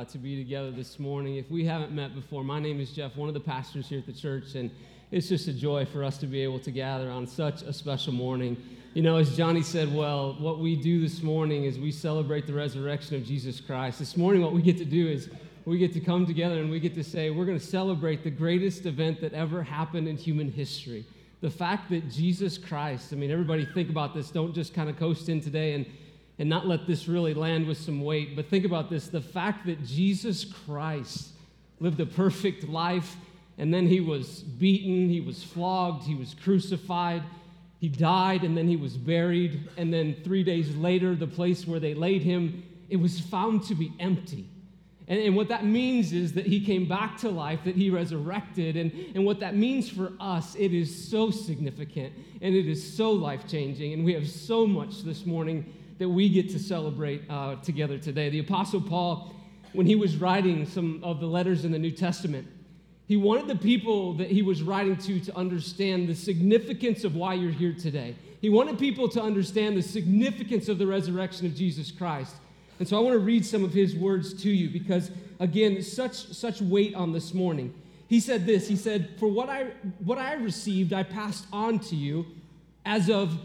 uh, to be together this morning. If we haven't met before, my name is Jeff, one of the pastors here at the church, and it's just a joy for us to be able to gather on such a special morning. You know, as Johnny said, well, what we do this morning is we celebrate the resurrection of Jesus Christ. This morning, what we get to do is we get to come together and we get to say, we're going to celebrate the greatest event that ever happened in human history. The fact that Jesus Christ, I mean, everybody think about this, don't just kind of coast in today and and not let this really land with some weight. But think about this the fact that Jesus Christ lived a perfect life, and then he was beaten, he was flogged, he was crucified, he died, and then he was buried. And then three days later, the place where they laid him, it was found to be empty. And, and, what that means is that he came back to life, that he resurrected. And, and what that means for us, it is so significant and it is so life changing. And we have so much this morning that we get to celebrate uh, together today. The Apostle Paul, when he was writing some of the letters in the New Testament, he wanted the people that he was writing to to understand the significance of why you're here today. He wanted people to understand the significance of the resurrection of Jesus Christ. And so I want to read some of his words to you because, again, such, such weight on this morning. He said this He said, For what I, what I received, I passed on to you as of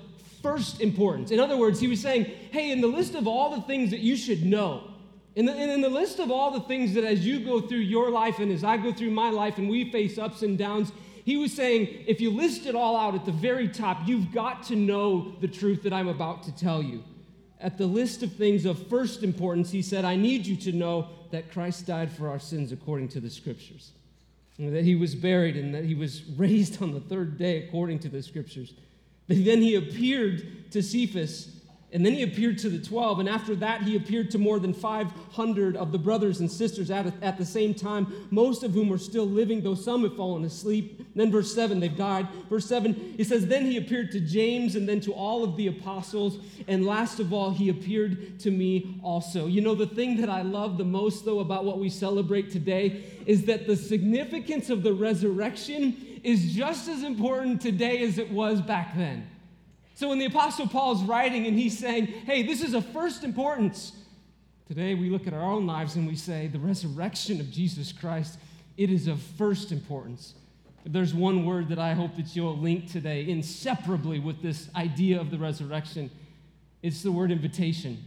first importance. In other words, he was saying, hey, in the list of all the things that you should know, in the, in the list of all the things that as you go through your life and as I go through my life and we face ups and downs, he was saying, if you list it all out at the very top, you've got to know the truth that I'm about to tell you. At the list of things of first importance, he said, I need you to know that Christ died for our sins according to the scriptures, that he was buried and that he was raised on the third day according to the scriptures then he appeared to Cephas, and then he appeared to the 12. And after that, he appeared to more than 500 of the brothers and sisters at, at the same time, most of whom are still living, though some have fallen asleep. Then, verse 7, they've died. Verse 7, it says, Then he appeared to James and then to all of the apostles. And last of all, he appeared to me also. You know, the thing that I love the most, though, about what we celebrate today is that the significance of the resurrection is just as important today as it was back then. So when the Apostle Paul's writing and he's saying, hey, this is of first importance, today we look at our own lives and we say, the resurrection of Jesus Christ, it is of first importance. If there's one word that I hope that you'll link today inseparably with this idea of the resurrection, it's the word invitation.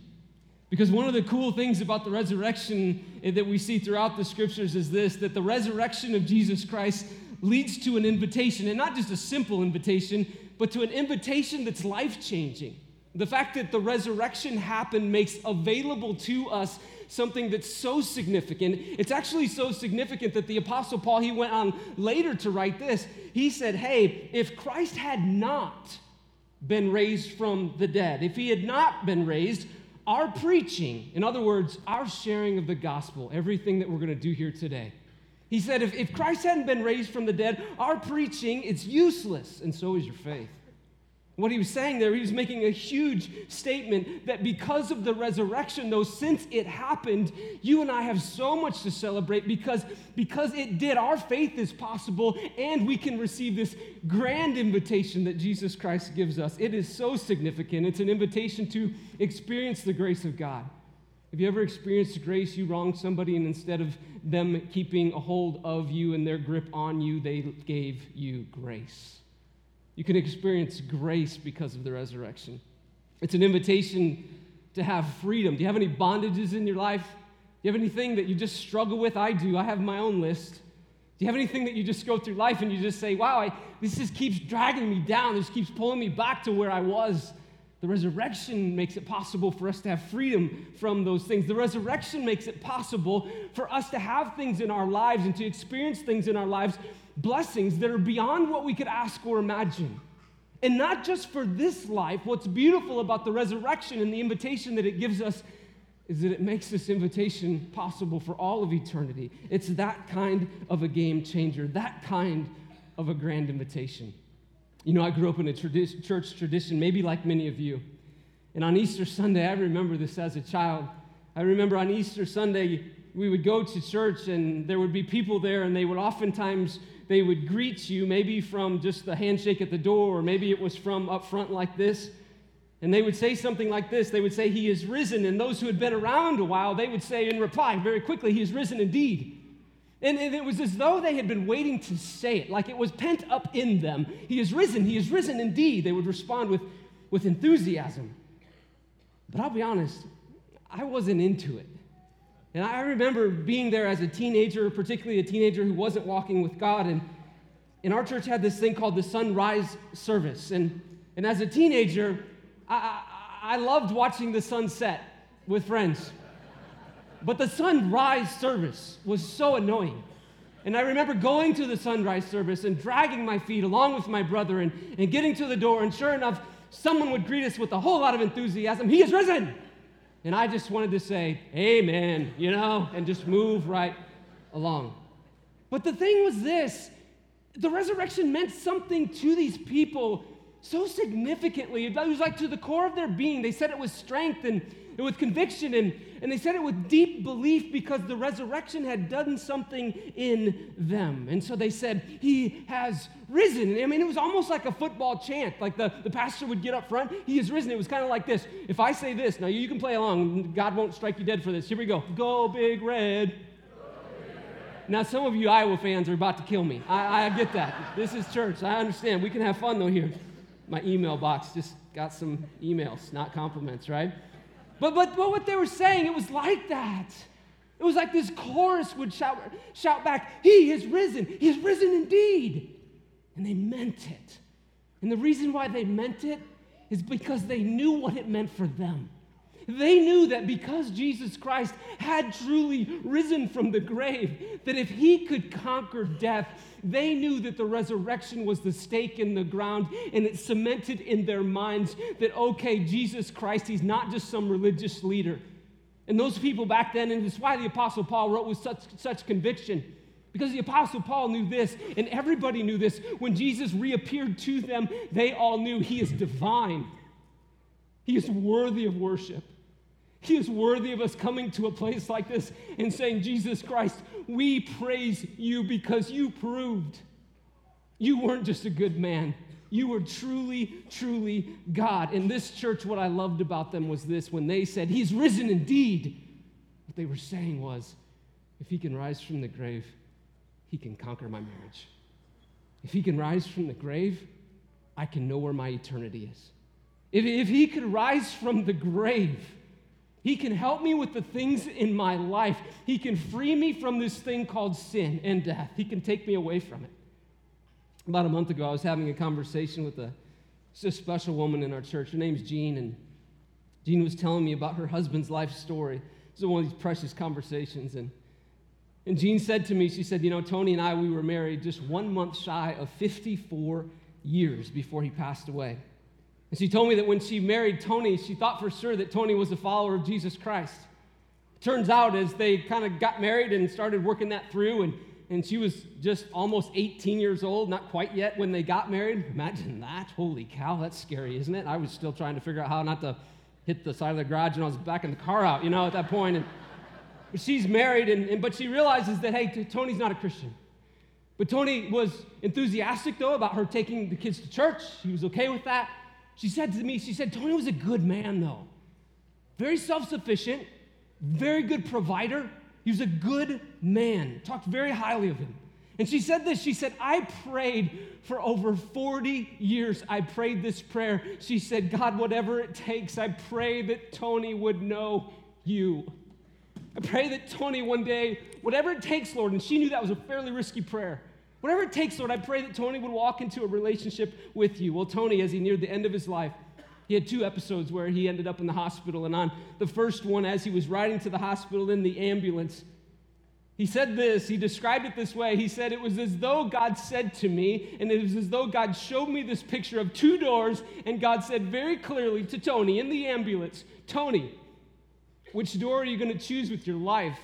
Because one of the cool things about the resurrection that we see throughout the scriptures is this that the resurrection of Jesus Christ leads to an invitation, and not just a simple invitation, but to an invitation that's life changing. The fact that the resurrection happened makes available to us something that's so significant. It's actually so significant that the Apostle Paul, he went on later to write this. He said, Hey, if Christ had not been raised from the dead, if he had not been raised, our preaching, in other words, our sharing of the gospel, everything that we're going to do here today, he said, if, if Christ hadn't been raised from the dead, our preaching, it's useless, and so is your faith. What he was saying there, he was making a huge statement that because of the resurrection, though, since it happened, you and I have so much to celebrate because, because it did. Our faith is possible, and we can receive this grand invitation that Jesus Christ gives us. It is so significant. It's an invitation to experience the grace of God. Have you ever experienced grace? You wronged somebody, and instead of them keeping a hold of you and their grip on you, they gave you grace. You can experience grace because of the resurrection. It's an invitation to have freedom. Do you have any bondages in your life? Do you have anything that you just struggle with? I do. I have my own list. Do you have anything that you just go through life and you just say, wow, I, this just keeps dragging me down. This keeps pulling me back to where I was the resurrection makes it possible for us to have freedom from those things. The resurrection makes it possible for us to have things in our lives and to experience things in our lives, blessings that are beyond what we could ask or imagine. And not just for this life. What's beautiful about the resurrection and the invitation that it gives us is that it makes this invitation possible for all of eternity. It's that kind of a game changer, that kind of a grand invitation. You know, I grew up in a tradi- church tradition, maybe like many of you. And on Easter Sunday, I remember this as a child. I remember on Easter Sunday, we would go to church and there would be people there and they would oftentimes they would greet you maybe from just the handshake at the door or maybe it was from up front like this And they would say something like this They would say, He is risen. And those who had been around a while, they would say in reply very quickly, He is risen indeed. And, and it was as though they had been waiting to say it, like it was pent up in them. He is risen. He is risen indeed. They would respond with, with enthusiasm. But I'll be honest, I wasn't into it. And I remember being there as a teenager, particularly a teenager who wasn't walking with God. And, and our church had this thing called the sunrise service. And, and as a teenager, I, I, I loved watching the sunset with friends. But the sunrise service was so annoying. And I remember going to the sunrise service and dragging my feet along with my brother and, and getting to the door. And sure enough, someone would greet us with a whole lot of enthusiasm He is risen! And I just wanted to say, Amen, you know, and just move right along. But the thing was this the resurrection meant something to these people so significantly. It was like to the core of their being. They said it was strength and, and with conviction, and, and they said it with deep belief because the resurrection had done something in them. And so they said, He has risen. I mean, it was almost like a football chant. Like the, the pastor would get up front, He has risen. It was kind of like this. If I say this, now you can play along, God won't strike you dead for this. Here we go. Go, Big Red. Now, some of you Iowa fans are about to kill me. I, I get that. This is church. I understand. We can have fun, though, here my email box just got some emails, not compliments, right? But, but, but what they were saying, it was like that. It was like this chorus would shout, shout back, He has risen. He has risen indeed. And they meant it. And the reason why they meant it is because they knew what it meant for them. They knew that because Jesus Christ had truly risen from the grave, that if he could conquer death, they knew that the resurrection was the stake in the ground and it cemented in their minds that, okay, Jesus Christ, he's not just some religious leader. And those people back then, and it's why the Apostle Paul wrote with such, such conviction. Because the Apostle Paul knew this, and everybody knew this. When Jesus reappeared to them, they all knew he is divine. He is worthy of worship. He is worthy of us coming to a place like this and saying, Jesus Christ, we praise you because you proved you weren't just a good man. You were truly, truly God. In this church, what I loved about them was this when they said, He's risen indeed, what they were saying was, if He can rise from the grave, He can conquer my marriage. If He can rise from the grave, I can know where my eternity is. If, if He could rise from the grave, he can help me with the things in my life. He can free me from this thing called sin and death. He can take me away from it. About a month ago, I was having a conversation with a, a special woman in our church. Her name's Jean, and Jean was telling me about her husband's life story. This is one of these precious conversations. And, and Jean said to me, she said, You know, Tony and I, we were married just one month shy of 54 years before he passed away. And she told me that when she married Tony, she thought for sure that Tony was a follower of Jesus Christ. Turns out, as they kind of got married and started working that through, and, and she was just almost 18 years old, not quite yet when they got married. Imagine that. Holy cow, that's scary, isn't it? I was still trying to figure out how not to hit the side of the garage and I was backing the car out, you know, at that point. And, she's married, and, and, but she realizes that, hey, Tony's not a Christian. But Tony was enthusiastic, though, about her taking the kids to church. He was okay with that. She said to me, she said, Tony was a good man, though. Very self sufficient, very good provider. He was a good man, talked very highly of him. And she said this she said, I prayed for over 40 years. I prayed this prayer. She said, God, whatever it takes, I pray that Tony would know you. I pray that Tony one day, whatever it takes, Lord, and she knew that was a fairly risky prayer. Whatever it takes, Lord, I pray that Tony would walk into a relationship with you. Well, Tony, as he neared the end of his life, he had two episodes where he ended up in the hospital. And on the first one, as he was riding to the hospital in the ambulance, he said this, he described it this way. He said, It was as though God said to me, and it was as though God showed me this picture of two doors, and God said very clearly to Tony in the ambulance, Tony, which door are you going to choose with your life?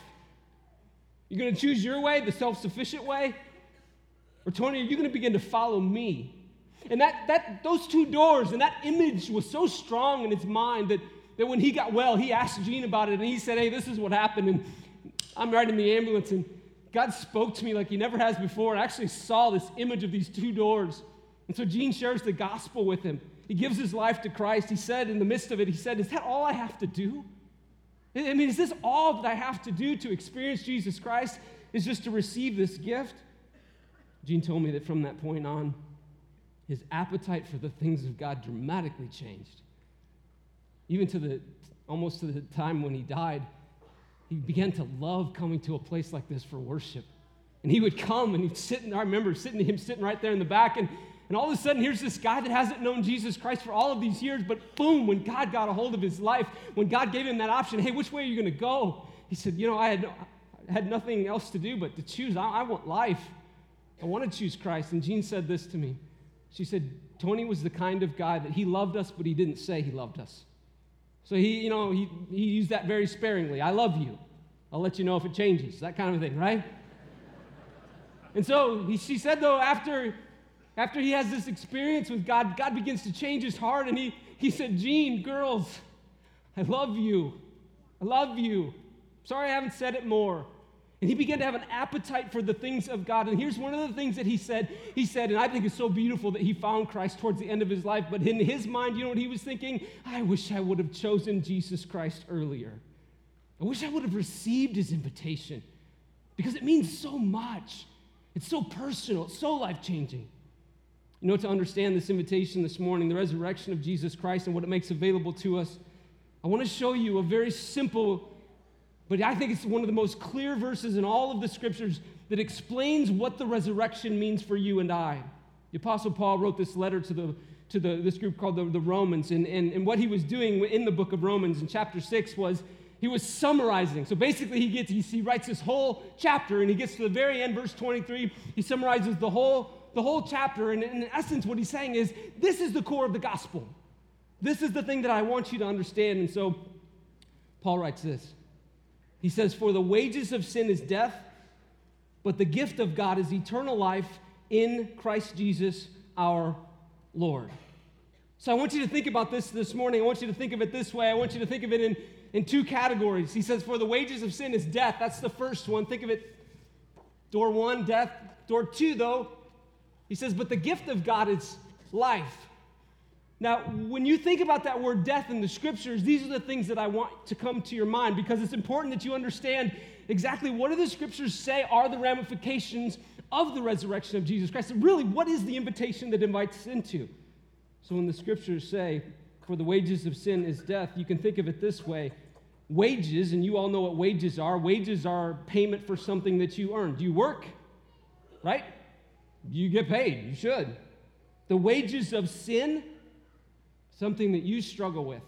You're going to choose your way, the self sufficient way, or Tony, are you going to begin to follow me? And that, that, those two doors and that image was so strong in his mind that, that when he got well, he asked Jean about it and he said, Hey, this is what happened. And I'm in the ambulance and God spoke to me like he never has before. I actually saw this image of these two doors. And so Jean shares the gospel with him. he gives his life to Christ. He said, in the midst of it, he said, Is that all I have to do? I mean, is this all that I have to do to experience Jesus Christ? Is just to receive this gift? Jean told me that from that point on, his appetite for the things of God dramatically changed. Even to the almost to the time when he died, he began to love coming to a place like this for worship. And he would come and he'd sit, and I remember sitting him sitting right there in the back, and, and all of a sudden, here's this guy that hasn't known Jesus Christ for all of these years, but boom, when God got a hold of his life, when God gave him that option, hey, which way are you going to go? He said, You know, I had, had nothing else to do but to choose. I, I want life. I want to choose Christ. And Jean said this to me. She said, Tony was the kind of guy that he loved us, but he didn't say he loved us. So he, you know, he, he used that very sparingly. I love you. I'll let you know if it changes, that kind of thing, right? and so he, she said, though, after, after he has this experience with God, God begins to change his heart. And he, he said, Jean, girls, I love you. I love you. Sorry I haven't said it more. And he began to have an appetite for the things of God. And here's one of the things that he said. He said, and I think it's so beautiful that he found Christ towards the end of his life, but in his mind, you know what he was thinking? I wish I would have chosen Jesus Christ earlier. I wish I would have received his invitation because it means so much. It's so personal, it's so life changing. You know, to understand this invitation this morning, the resurrection of Jesus Christ and what it makes available to us, I want to show you a very simple but I think it's one of the most clear verses in all of the scriptures that explains what the resurrection means for you and I. The Apostle Paul wrote this letter to, the, to the, this group called the, the Romans, and, and, and what he was doing in the book of Romans in chapter 6 was he was summarizing. So basically, he gets he writes this whole chapter, and he gets to the very end, verse 23. He summarizes the whole the whole chapter, and in essence, what he's saying is, this is the core of the gospel. This is the thing that I want you to understand. And so, Paul writes this. He says, For the wages of sin is death, but the gift of God is eternal life in Christ Jesus our Lord. So I want you to think about this this morning. I want you to think of it this way. I want you to think of it in, in two categories. He says, For the wages of sin is death. That's the first one. Think of it door one, death. Door two, though, he says, But the gift of God is life. Now, when you think about that word death in the scriptures, these are the things that I want to come to your mind because it's important that you understand exactly what do the scriptures say are the ramifications of the resurrection of Jesus Christ. And really, what is the invitation that invites into? So when the scriptures say, for the wages of sin is death, you can think of it this way. Wages, and you all know what wages are. Wages are payment for something that you earn. Do you work? Right? You get paid. You should. The wages of sin something that you struggle with,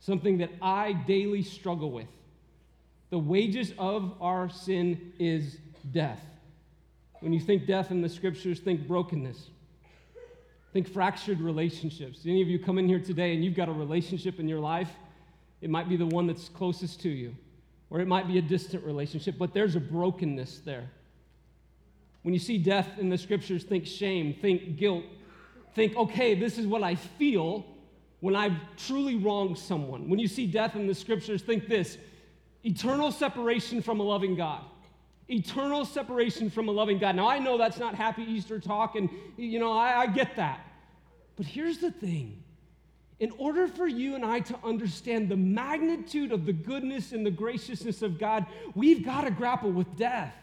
something that I daily struggle with. The wages of our sin is death. When you think death in the scriptures, think brokenness. Think fractured relationships. Any of you come in here today and you've got a relationship in your life, it might be the one that's closest to you, or it might be a distant relationship, but there's a brokenness there. When you see death in the scriptures, think shame, think guilt, think, okay, this is what I feel, when I've truly wronged someone. When you see death in the scriptures, think this eternal separation from a loving God. Eternal separation from a loving God. Now, I know that's not happy Easter talk, and, you know, I, I get that. But here's the thing in order for you and I to understand the magnitude of the goodness and the graciousness of God, we've got to grapple with death.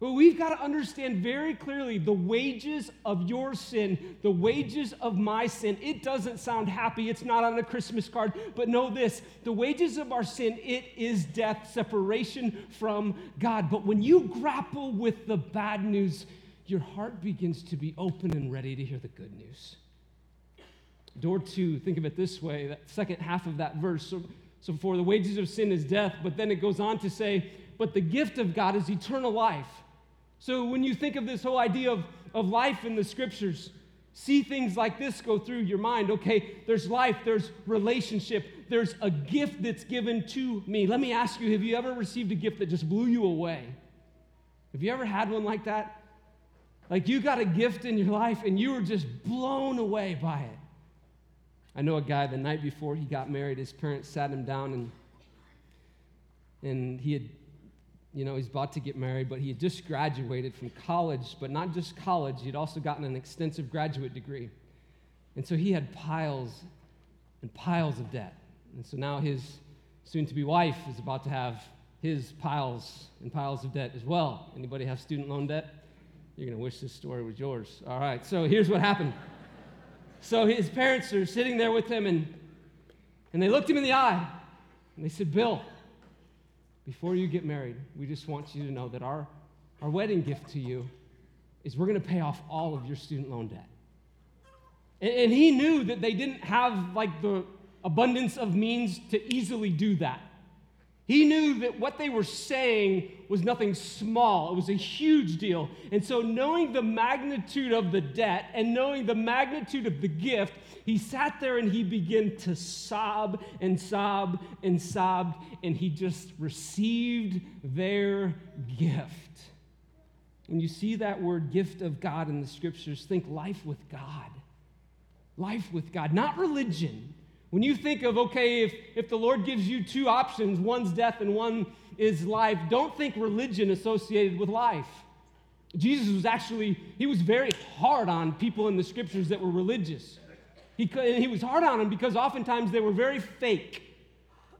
But we've got to understand very clearly the wages of your sin, the wages of my sin. It doesn't sound happy. It's not on a Christmas card. But know this the wages of our sin, it is death, separation from God. But when you grapple with the bad news, your heart begins to be open and ready to hear the good news. Door two, think of it this way that second half of that verse. So, so for the wages of sin is death, but then it goes on to say, but the gift of God is eternal life so when you think of this whole idea of, of life in the scriptures, see things like this go through your mind. Okay, there's life, there's relationship, there's a gift that's given to me. Let me ask you have you ever received a gift that just blew you away? Have you ever had one like that? Like you got a gift in your life and you were just blown away by it. I know a guy the night before he got married, his parents sat him down and and he had you know, he's about to get married, but he had just graduated from college, but not just college, he'd also gotten an extensive graduate degree. And so he had piles and piles of debt. And so now his soon to be wife is about to have his piles and piles of debt as well. Anybody have student loan debt? You're going to wish this story was yours. All right, so here's what happened. So his parents are sitting there with him, and, and they looked him in the eye, and they said, Bill, before you get married, we just want you to know that our, our wedding gift to you is we're going to pay off all of your student loan debt. And, and he knew that they didn't have like the abundance of means to easily do that. He knew that what they were saying was nothing small, it was a huge deal. And so, knowing the magnitude of the debt and knowing the magnitude of the gift, he sat there and he began to sob and sob and sobbed, and he just received their gift. When you see that word gift of God in the scriptures, think life with God. Life with God, not religion. When you think of, okay, if, if the Lord gives you two options, one's death and one is life, don't think religion associated with life. Jesus was actually, he was very hard on people in the scriptures that were religious. He, he was hard on them because oftentimes they were very fake.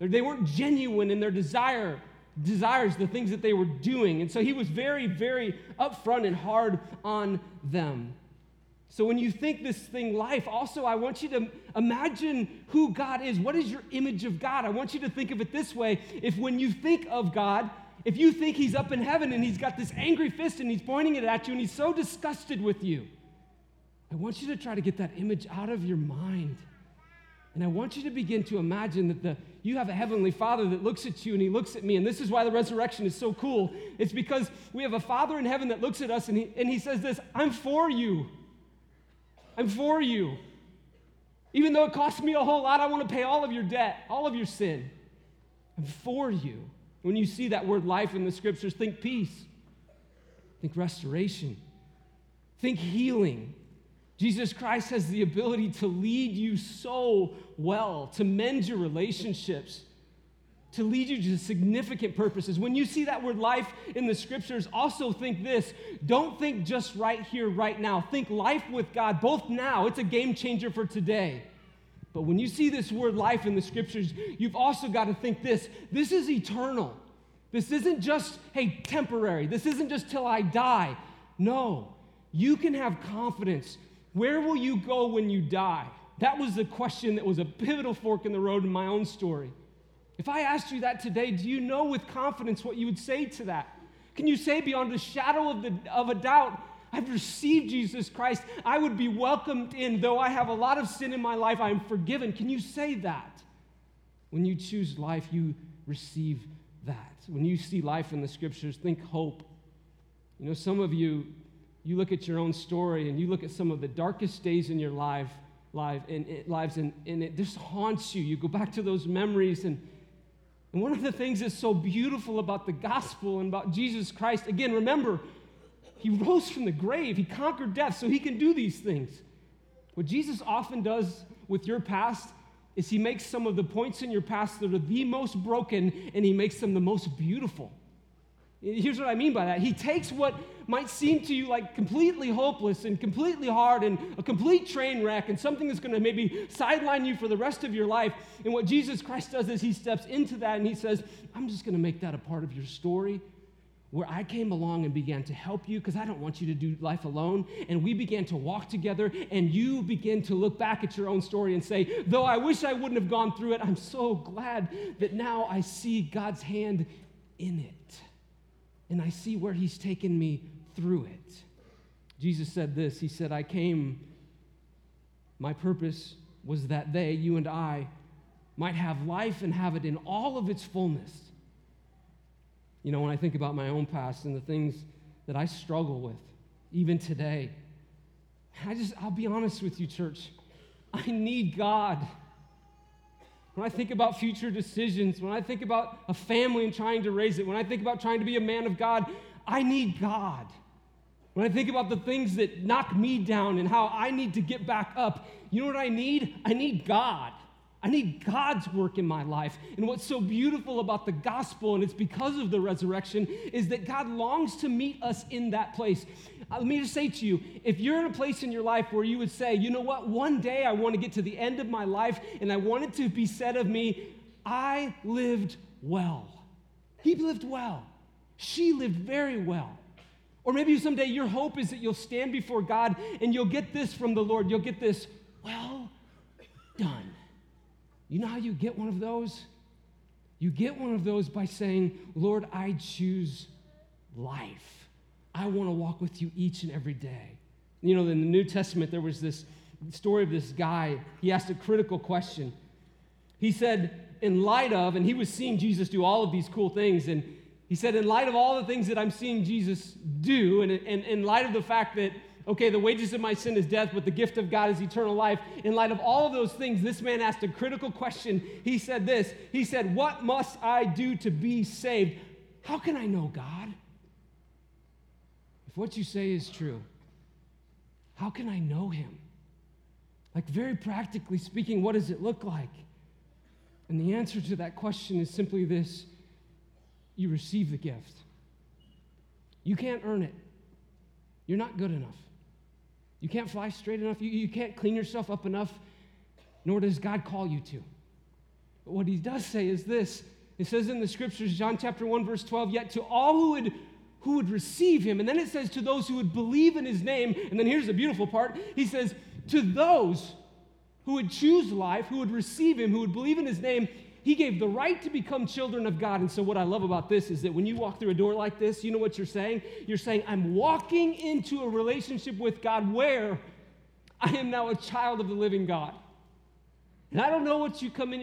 They weren't genuine in their desire, desires, the things that they were doing. And so he was very, very upfront and hard on them. So when you think this thing life, also I want you to imagine who God is. What is your image of God? I want you to think of it this way. If when you think of God, if you think he's up in heaven and he's got this angry fist and he's pointing it at you and he's so disgusted with you, I want you to try to get that image out of your mind. And I want you to begin to imagine that the, you have a heavenly father that looks at you and he looks at me. And this is why the resurrection is so cool. It's because we have a father in heaven that looks at us and he, and he says this I'm for you. I'm for you. Even though it costs me a whole lot, I want to pay all of your debt, all of your sin. I'm for you. When you see that word life in the scriptures, think peace, think restoration, think healing. Jesus Christ has the ability to lead you so well, to mend your relationships, to lead you to significant purposes. When you see that word life in the scriptures, also think this don't think just right here, right now. Think life with God, both now. It's a game changer for today. But when you see this word life in the scriptures, you've also got to think this this is eternal. This isn't just, hey, temporary. This isn't just till I die. No, you can have confidence. Where will you go when you die? That was the question that was a pivotal fork in the road in my own story. If I asked you that today, do you know with confidence what you would say to that? Can you say beyond a shadow of, the, of a doubt, I've received Jesus Christ. I would be welcomed in. Though I have a lot of sin in my life, I am forgiven. Can you say that? When you choose life, you receive that. When you see life in the scriptures, think hope. You know, some of you, you look at your own story and you look at some of the darkest days in your life, life and, lives, and, and it just haunts you. You go back to those memories and and one of the things that's so beautiful about the gospel and about Jesus Christ, again, remember, he rose from the grave, he conquered death, so he can do these things. What Jesus often does with your past is he makes some of the points in your past that are the most broken and he makes them the most beautiful. Here's what I mean by that. He takes what might seem to you like completely hopeless and completely hard and a complete train wreck and something that's going to maybe sideline you for the rest of your life. And what Jesus Christ does is he steps into that and he says, I'm just going to make that a part of your story where I came along and began to help you because I don't want you to do life alone. And we began to walk together, and you begin to look back at your own story and say, Though I wish I wouldn't have gone through it, I'm so glad that now I see God's hand in it and I see where He's taken me through it. Jesus said this He said, I came, my purpose was that they, you and I, might have life and have it in all of its fullness. You know, when I think about my own past and the things that I struggle with, even today, I just, I'll be honest with you, church. I need God. When I think about future decisions, when I think about a family and trying to raise it, when I think about trying to be a man of God, I need God. When I think about the things that knock me down and how I need to get back up, you know what I need? I need God. I need God's work in my life. And what's so beautiful about the gospel, and it's because of the resurrection, is that God longs to meet us in that place. Let me just say to you if you're in a place in your life where you would say, you know what, one day I want to get to the end of my life and I want it to be said of me, I lived well. He lived well. She lived very well. Or maybe someday your hope is that you'll stand before God and you'll get this from the Lord. You'll get this, well done. You know how you get one of those? You get one of those by saying, Lord, I choose life. I want to walk with you each and every day. You know, in the New Testament, there was this story of this guy. He asked a critical question. He said, in light of, and he was seeing Jesus do all of these cool things, and he said, in light of all the things that I'm seeing Jesus do, and, in light of the fact that, okay, the wages of my sin is death, but the gift of God is eternal life, in light of all of those things, this man asked a critical question. He said this He said, What must I do to be saved? How can I know God? What you say is true, how can I know him? Like, very practically speaking, what does it look like? And the answer to that question is simply this you receive the gift. You can't earn it. You're not good enough. You can't fly straight enough. You, you can't clean yourself up enough, nor does God call you to. But what he does say is this it says in the scriptures, John chapter 1, verse 12, yet to all who would who would receive him. And then it says to those who would believe in his name. And then here's the beautiful part. He says, to those who would choose life, who would receive him, who would believe in his name, he gave the right to become children of God. And so, what I love about this is that when you walk through a door like this, you know what you're saying? You're saying, I'm walking into a relationship with God where I am now a child of the living God. And I don't know what you come in,